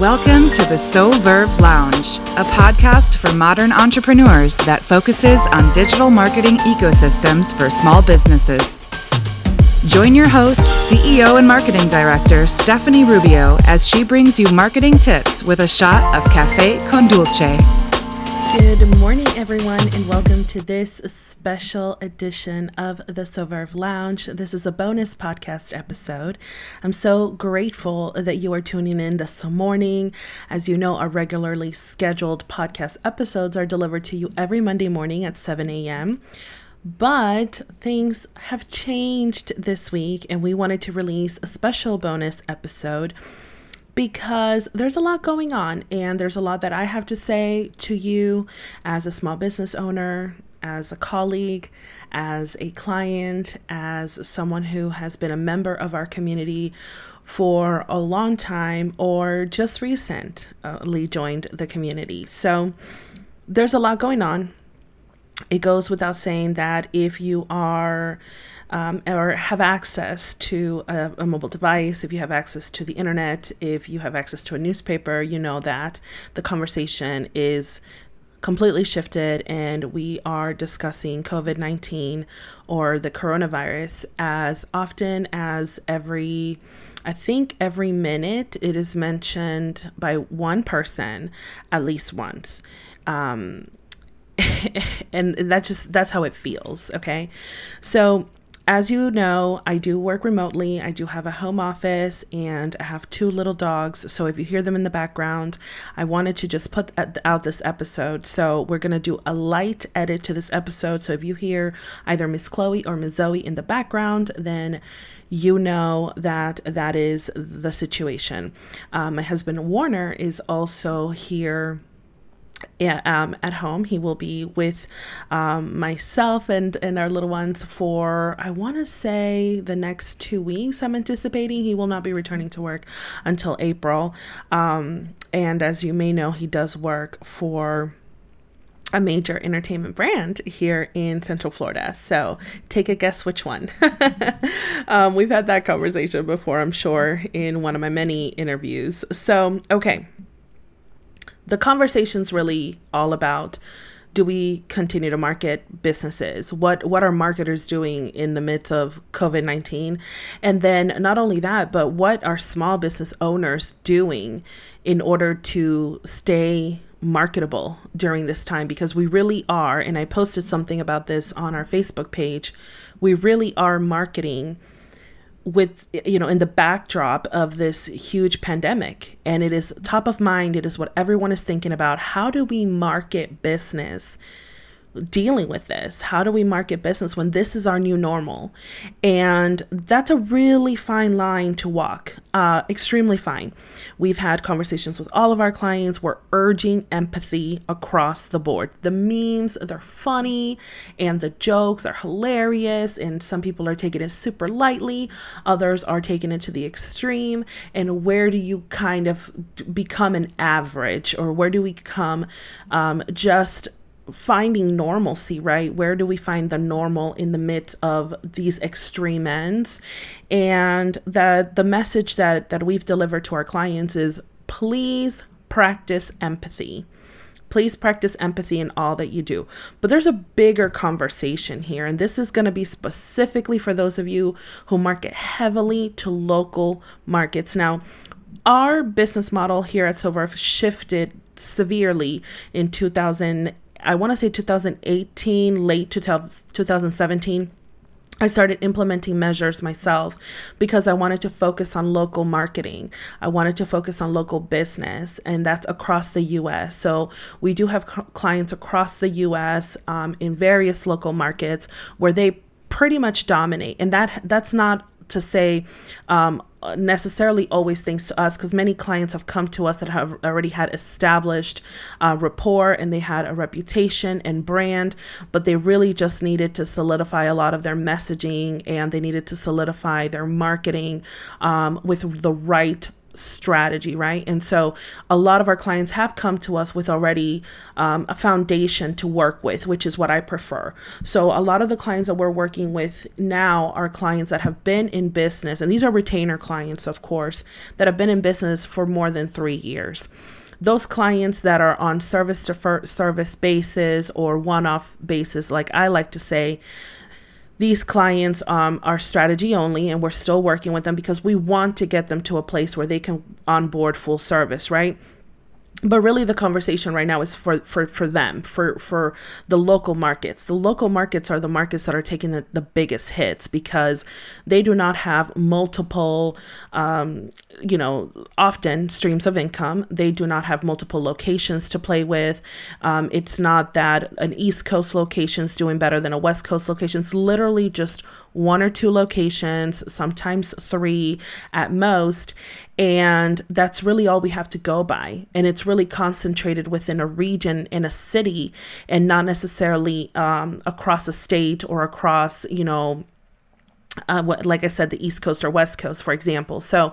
Welcome to the Soverve Lounge, a podcast for modern entrepreneurs that focuses on digital marketing ecosystems for small businesses. Join your host, CEO and Marketing Director Stephanie Rubio as she brings you marketing tips with a shot of Cafe Con Dulce. Good morning, everyone, and welcome to this special edition of the So Lounge. This is a bonus podcast episode. I'm so grateful that you are tuning in this morning. As you know, our regularly scheduled podcast episodes are delivered to you every Monday morning at 7 a.m. But things have changed this week, and we wanted to release a special bonus episode because there's a lot going on and there's a lot that I have to say to you as a small business owner, as a colleague, as a client, as someone who has been a member of our community for a long time or just recently joined the community. So there's a lot going on. It goes without saying that if you are um, or have access to a, a, mobile device, if you have access to the internet, if you have access to a newspaper, you know that the conversation is completely shifted and we are discussing COVID 19 or the coronavirus as often as every, I think every minute it is mentioned by one person at least once. Um, and that just that's how it feels okay so as you know, I do work remotely. I do have a home office and I have two little dogs. So if you hear them in the background, I wanted to just put out this episode. So we're going to do a light edit to this episode. So if you hear either Miss Chloe or Miss Zoe in the background, then you know that that is the situation. Um, my husband Warner is also here um, at home. He will be with um, myself and, and our little ones for, I want to say, the next two weeks. I'm anticipating he will not be returning to work until April. Um, and as you may know, he does work for a major entertainment brand here in Central Florida. So take a guess which one. um, we've had that conversation before, I'm sure, in one of my many interviews. So, okay the conversation's really all about do we continue to market businesses? What what are marketers doing in the midst of covid-19 and then not only that but what are small business owners doing in order to stay marketable during this time? Because we really are and i posted something about this on our facebook page we really are marketing with you know in the backdrop of this huge pandemic. And it is top of mind it is what everyone is thinking about. How do we market business dealing with this? How do we market business when this is our new normal? And that's a really fine line to walk, uh, extremely fine. We've had conversations with all of our clients. We're urging empathy across the board. The memes, they're funny, and the jokes are hilarious, and some people are taking it super lightly, others are taking it to the extreme. And where do you kind of become an average, or where do we come um, just finding normalcy, right? Where do we find the normal in the midst of these extreme ends? And the the message that that we've delivered to our clients is please practice empathy. Please practice empathy in all that you do. But there's a bigger conversation here, and this is going to be specifically for those of you who market heavily to local markets. Now, our business model here at Verve shifted severely in 2000 I want to say 2018, late 2017. I started implementing measures myself because I wanted to focus on local marketing. I wanted to focus on local business, and that's across the US. So, we do have clients across the US um, in various local markets where they pretty much dominate. And that that's not to say um, necessarily always thanks to us because many clients have come to us that have already had established uh, rapport and they had a reputation and brand, but they really just needed to solidify a lot of their messaging and they needed to solidify their marketing um, with the right strategy, right? And so a lot of our clients have come to us with already um, a foundation to work with, which is what I prefer. So a lot of the clients that we're working with now are clients that have been in business, and these are retainer clients, of course, that have been in business for more than three years those clients that are on service to service basis or one off basis, like I like to say, these clients um, are strategy only and we're still working with them because we want to get them to a place where they can onboard full service right but really the conversation right now is for for for them for for the local markets. The local markets are the markets that are taking the, the biggest hits because they do not have multiple um, you know often streams of income. They do not have multiple locations to play with. Um, it's not that an east coast location is doing better than a west coast location. It's literally just one or two locations, sometimes three at most. And that's really all we have to go by. And it's really concentrated within a region in a city and not necessarily um, across a state or across, you know, uh, what, like I said, the East Coast or West Coast, for example. So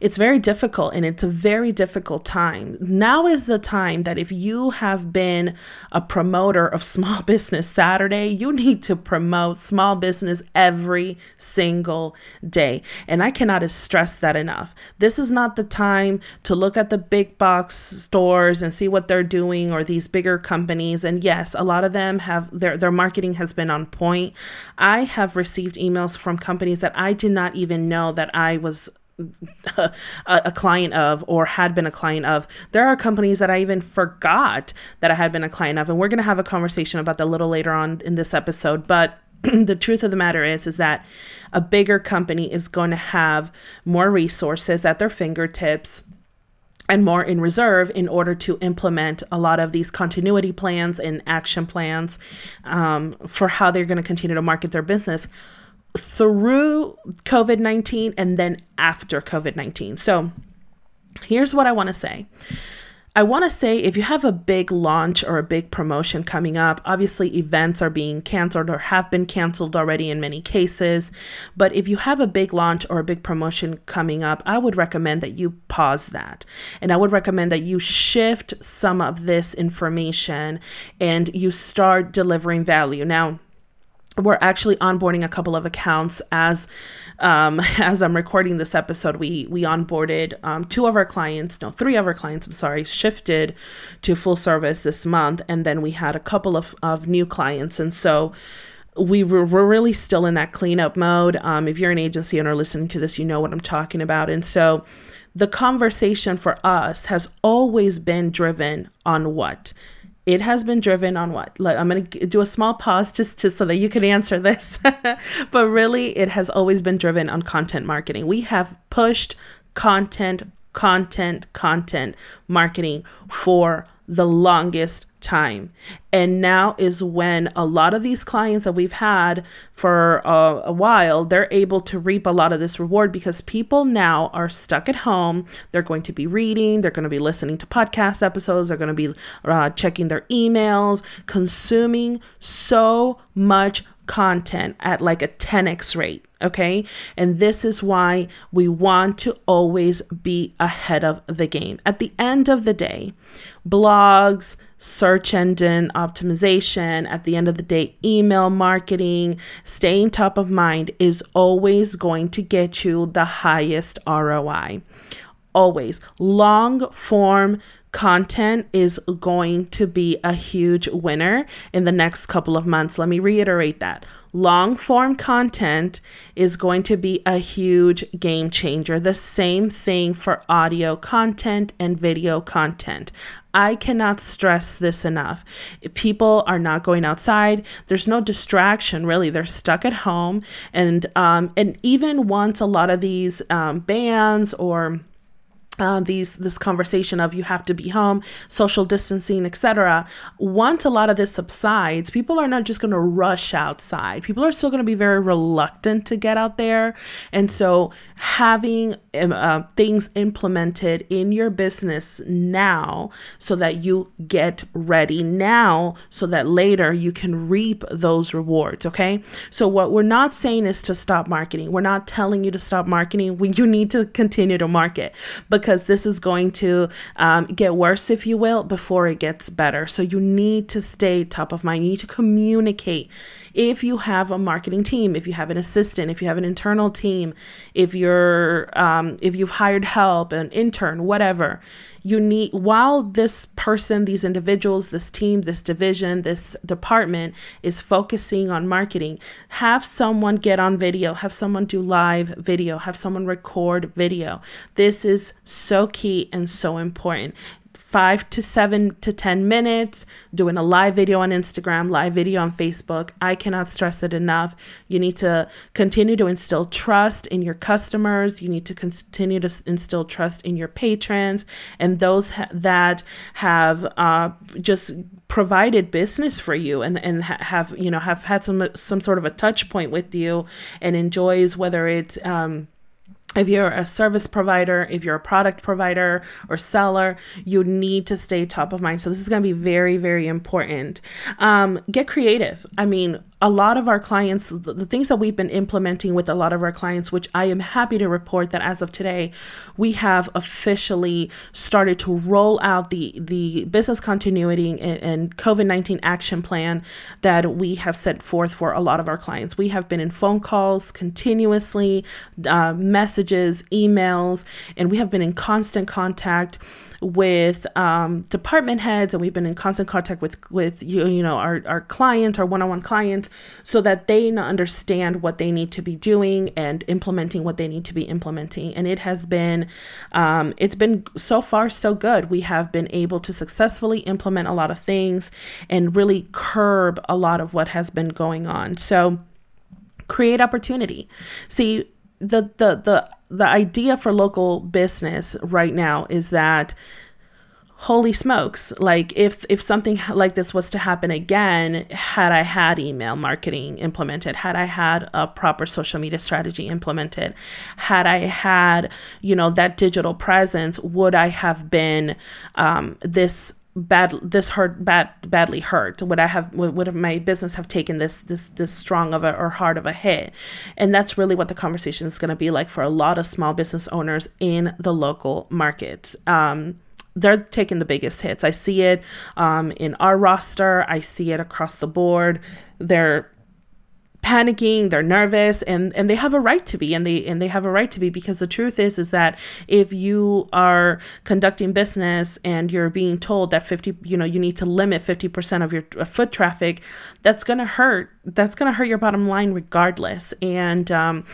it's very difficult and it's a very difficult time. Now is the time that if you have been a promoter of Small Business Saturday, you need to promote small business every single day. And I cannot stress that enough. This is not the time to look at the big box stores and see what they're doing or these bigger companies. And yes, a lot of them have their, their marketing has been on point. I have received emails from companies that I did not even know that I was a, a, client of or had been a client of. There are companies that I even forgot that I had been a client of, and we're going to have a conversation about that a little later on in this episode. But the truth of the matter is, is that a bigger company is going to have more resources at their fingertips and more in reserve in order to implement a lot of these continuity plans and action plans um, for how they're going to continue to market their business through COVID 19 and then after COVID 19. So here's what I want to say. I want to say if you have a big launch or a big promotion coming up, obviously events are being canceled or have been canceled already in many cases. But if you have a big launch or a big promotion coming up, I would recommend that you pause that. And I would recommend that you shift some of this information and you start delivering value. Now, we're actually onboarding a couple of accounts as um, as I'm recording this episode. We we onboarded um, two of our clients, no, three of our clients. I'm sorry, shifted to full service this month, and then we had a couple of of new clients, and so we were, we're really still in that cleanup mode. Um, if you're an agency owner listening to this, you know what I'm talking about, and so the conversation for us has always been driven on what it has been driven on what? Like, I'm going to do a small pause just to so that you can answer this. but really, it has always been driven on content marketing. We have pushed content, content, content marketing for the longest time. And now is when a lot of these clients that we've had for a, a, while, they're able to reap a lot of this reward because people now are stuck at home. They're going to be reading, they're going to be listening to podcast episodes, they're going to be uh, checking their emails, consuming so much content at like a 10x rate. Okay. And this is why we want to always be ahead of the game. At the end of the day, blogs, search engine optimization, at the end of the day, email marketing, staying top of mind is always going to get you the highest ROI. Always. Long form content is going to be a huge winner in the next couple of months. Let me reiterate that. Long form content is going to be a huge game changer. The same thing for audio content and video content. I cannot stress this enough. People are not going outside. There's no distraction really. They're stuck at home, and um, and even once a lot of these um, bans or uh, these this conversation of you have to be home social distancing etc once a lot of this subsides people are not just going to rush outside. People are still going to be very reluctant to get out there. And so having uh, things implemented in your business now so that you get ready now so that later you can reap those rewards okay so what we're not saying is to stop marketing we're not telling you to stop marketing you need to continue to market because this is going to um, get worse, if you will, before it gets better. So you need to stay top of mind. You need to communicate. If you have a marketing team, if you have an assistant, if you have an internal team, if you're um, if you've hired help, an intern, whatever, you need while this person these individuals this team this division this department is focusing on marketing have someone get on video have someone do live video have someone record video. This is so key and so important five to seven to 10 minutes, doing a live video on Instagram, live video on Facebook. I cannot stress it enough. You need to continue to instill trust in your customers. You need to continue to instill trust in your patrons and those ha- that have uh, just provided business for you and, and ha- have, you know, have had some, some sort of a touch point with you and enjoys whether it's, um, if you're a service provider, if you're a product provider or seller, you need to stay top of mind. So, this is going to be very, very important. Um, get creative. I mean, a lot of our clients, the things that we've been implementing with a lot of our clients, which I am happy to report that as of today, we have officially started to roll out the, the business continuity and, and COVID 19 action plan that we have set forth for a lot of our clients. We have been in phone calls continuously, uh, messages, emails, and we have been in constant contact with um, department heads and we've been in constant contact with with you, you know our, our clients our one-on-one clients so that they understand what they need to be doing and implementing what they need to be implementing. And it has been um, it's been so far so good. We have been able to successfully implement a lot of things and really curb a lot of what has been going on. So create opportunity. See the the the the idea for local business right now is that holy smokes like if if something like this was to happen again had i had email marketing implemented had i had a proper social media strategy implemented had i had you know that digital presence would i have been um, this bad this hurt bad badly hurt would i have would, have my business have taken this this this strong of a or hard of a hit? And that's really what the conversation is going to be like for a lot of small business owners in the local markets um, they're taking the biggest hits. I see it um, in our roster. I see it across the board. They're panicking they're nervous and and they have a right to be and they and they have a right to be because the truth is is that if you are conducting business and you're being told that 50 you know you need to limit 50% of your foot traffic that's going to hurt that's going to hurt your bottom line regardless. And um,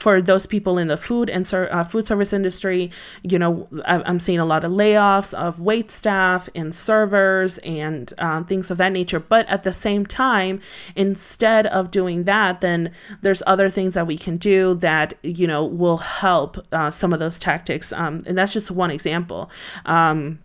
for those people in the food and ser- uh, food service industry, you know, I- am seeing a lot of layoffs of wait staff and servers and uh, things of that nature. But at the same time, instead of doing that, then there's other things that we can do that you know will help uh, some of those tactics. Um, and that's just one example. Um,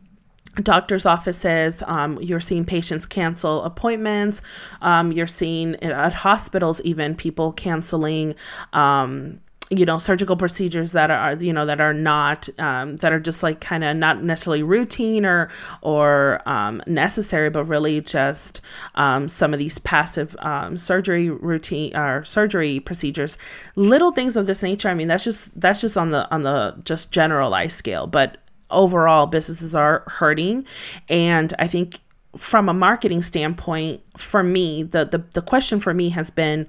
doctor's offices um, you're seeing patients cancel appointments um, you're seeing at hospitals even people canceling um, you know surgical procedures that are you know that are not um, that are just like kind of not necessarily routine or or um, necessary but really just um, some of these passive um, surgery routine or surgery procedures. Little things of this nature i mean that's just that's just on the on the just generalized scale but overall businesses are hurting. And i think from a marketing standpoint for me the the, the question for me has been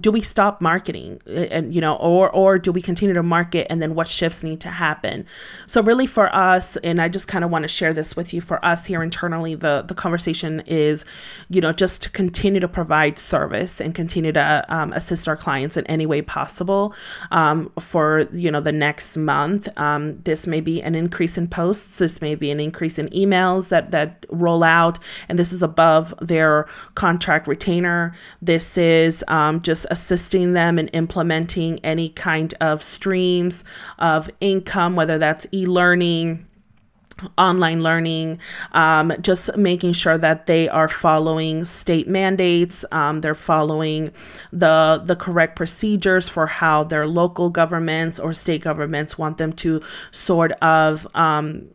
do we stop marketing? And you know or or do we continue to market and then what shifts need to happen? So really for us and i just kind of want to share this with you for us here internally the the conversation is you know just to continue to provide service and continue to um, assist our clients in any way possible um, for you know the next month. Um, this may be an increase in posts this may be an increase in emails that that roll out and this is above their contract retainer. This is um, just assisting them in implementing any kind of streams of income, whether that's e learning online learning, um, just making sure that they are following state mandates, um, they're following the the correct procedures for how their local governments or state governments want them to sort of um,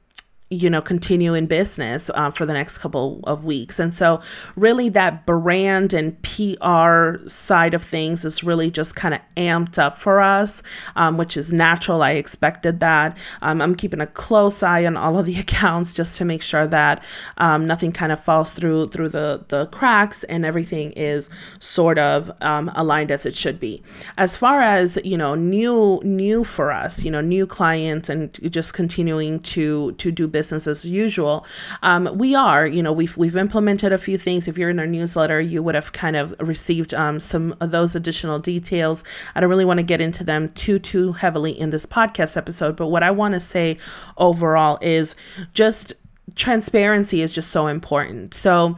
you know continue in business uh, for the next couple of weeks. And so really that brand and pr side of things is really just kind of amped up for us um, which is natural. I expected that. Um, i'm keeping a close eye on all of the accounts just to make sure that um, nothing kind of falls through through the the cracks and everything is sort of um, aligned as it should be. As far as you know new new for us you know new clients and just continuing to to do business business as usual. Um, we are, you know, we've we've implemented a few things. If you're in our newsletter, you would have kind of received um, some of those additional details. I don't really want to get into them too too heavily in this podcast episode, but what I want to say overall is just transparency is just so important. So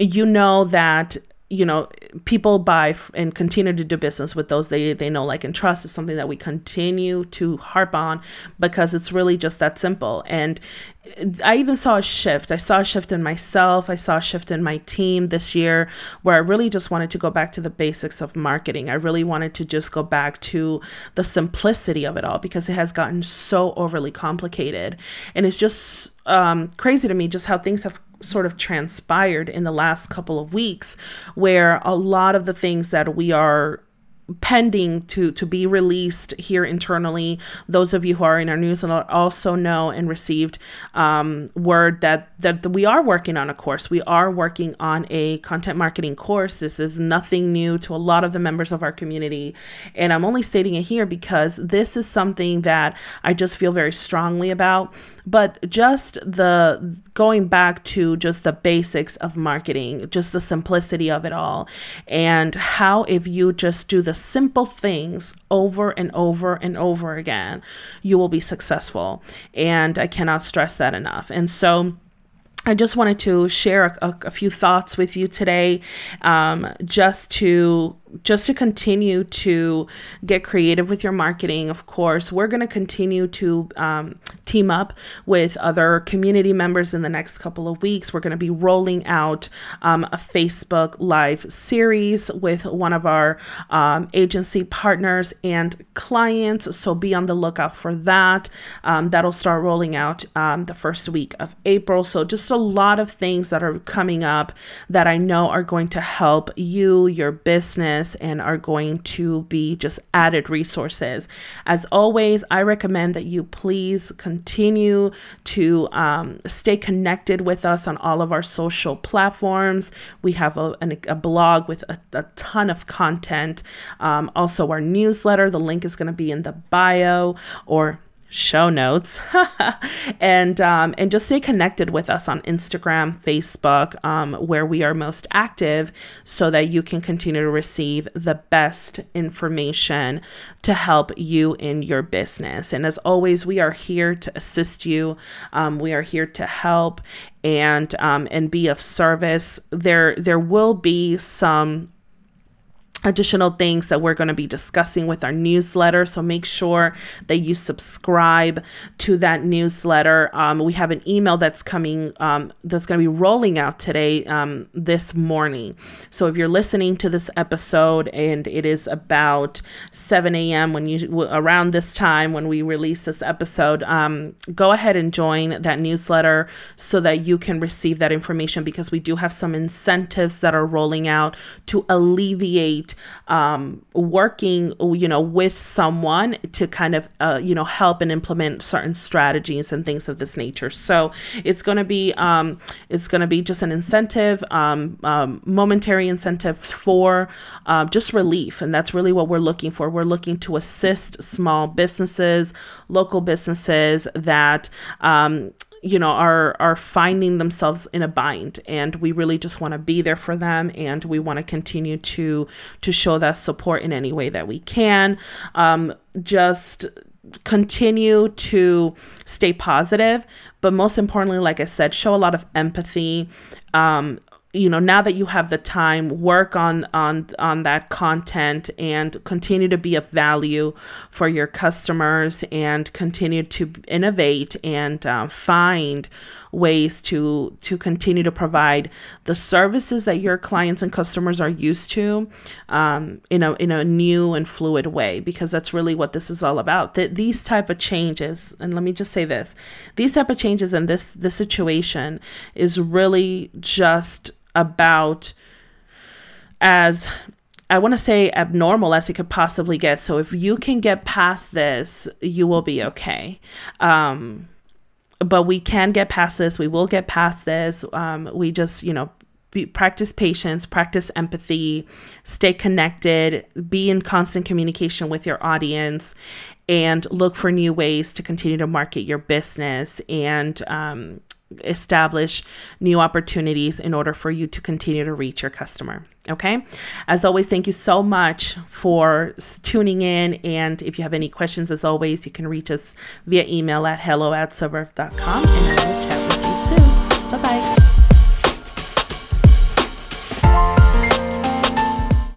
you know that you know people buy and continue to do business with those they they know like and trust is something that we continue to harp on because it's really just that simple and I even saw a shift. I saw a shift in myself. I saw a shift in my team this year where I really just wanted to go back to the basics of marketing. I really wanted to just go back to the simplicity of it all because it has gotten so overly complicated. And it's just um, crazy to me just how things have sort of transpired in the last couple of weeks where a lot of the things that we are pending to to be released here internally. Those of you who are in our newsletter also know and received um, word that that we are working on a course. We are working on a content marketing course. This is nothing new to a lot of the members of our community, and I'm only stating it here because this is something that I just feel very strongly about. But just the going back to just the basics of marketing, just the simplicity of it all, and how if you just do the simple things over and over and over again, you will be successful. And I cannot stress that enough. And so, I just wanted to share a, a, a few thoughts with you today, um, just to just to continue to get creative with your marketing, of course, we're going to continue to um, team up with other community members in the next couple of weeks. We're going to be rolling out um, a Facebook Live series with one of our um, agency partners and clients. So be on the lookout for that. Um, that'll start rolling out um, the first week of April. So just a lot of things that are coming up that I know are going to help you, your business business and are going to be just added resources. As always, I recommend that you please continue to um, stay connected with us on all of our social platforms. We have a, a blog with a, a, ton of content. Um, also, our newsletter, the link is going to be in the bio or show notes. And um, and just stay connected with us on instagram facebook um, where we are most active so that you can continue to receive the best information to help you in your business. And as always we are here to assist you. Um, we are here to help and um, and be of service. There there will be some additional things that we're going to be discussing with our newsletter. So make sure that you subscribe to that newsletter. Um, we have an email that's coming, um, that's going to be rolling out today, um, this morning. So if you're listening to this episode and it is about 7 a.m. when you, around this time when we release this episode, um, go ahead and join that newsletter so that you can receive that information because we do have some incentives that are rolling out to alleviate um, working, you know, with someone to kind of, uh, you know, help and implement certain strategies and things of this nature. So it's going to be, um, it's going to be just an incentive, um, um, momentary incentive for uh, just relief, and that's really what we're looking for. We're looking to assist small businesses, local businesses that you know are are finding themselves in a bind. And we really just want to be there for them. And we want to continue to to show that support in any way that we can. Um, just continue to stay positive. But most importantly like i said show a lot of empathy. Um, you know now that you have the time work on on on that content and continue to be of value for your customers and continue to innovate and uh, find ways to to continue to provide the services that your clients and customers are used to um, in a in a new and fluid way because that's really what this is all about that these type of changes and let me just say this these type of changes in this this situation is really just about as I want to say abnormal as it could possibly get. So if you can get past this, you will be okay. Um, but we can get past this. We will get past this. Um, we just, you know, be, practice patience, practice empathy, stay connected, be in constant communication with your audience, and look for new ways to continue to market your business and um, establish new opportunities in order for you to continue to reach your customer. Okay. As always, thank you so much for tuning in. And if you have any questions, as always, you can reach us via email at hello at soverve.com and I will chat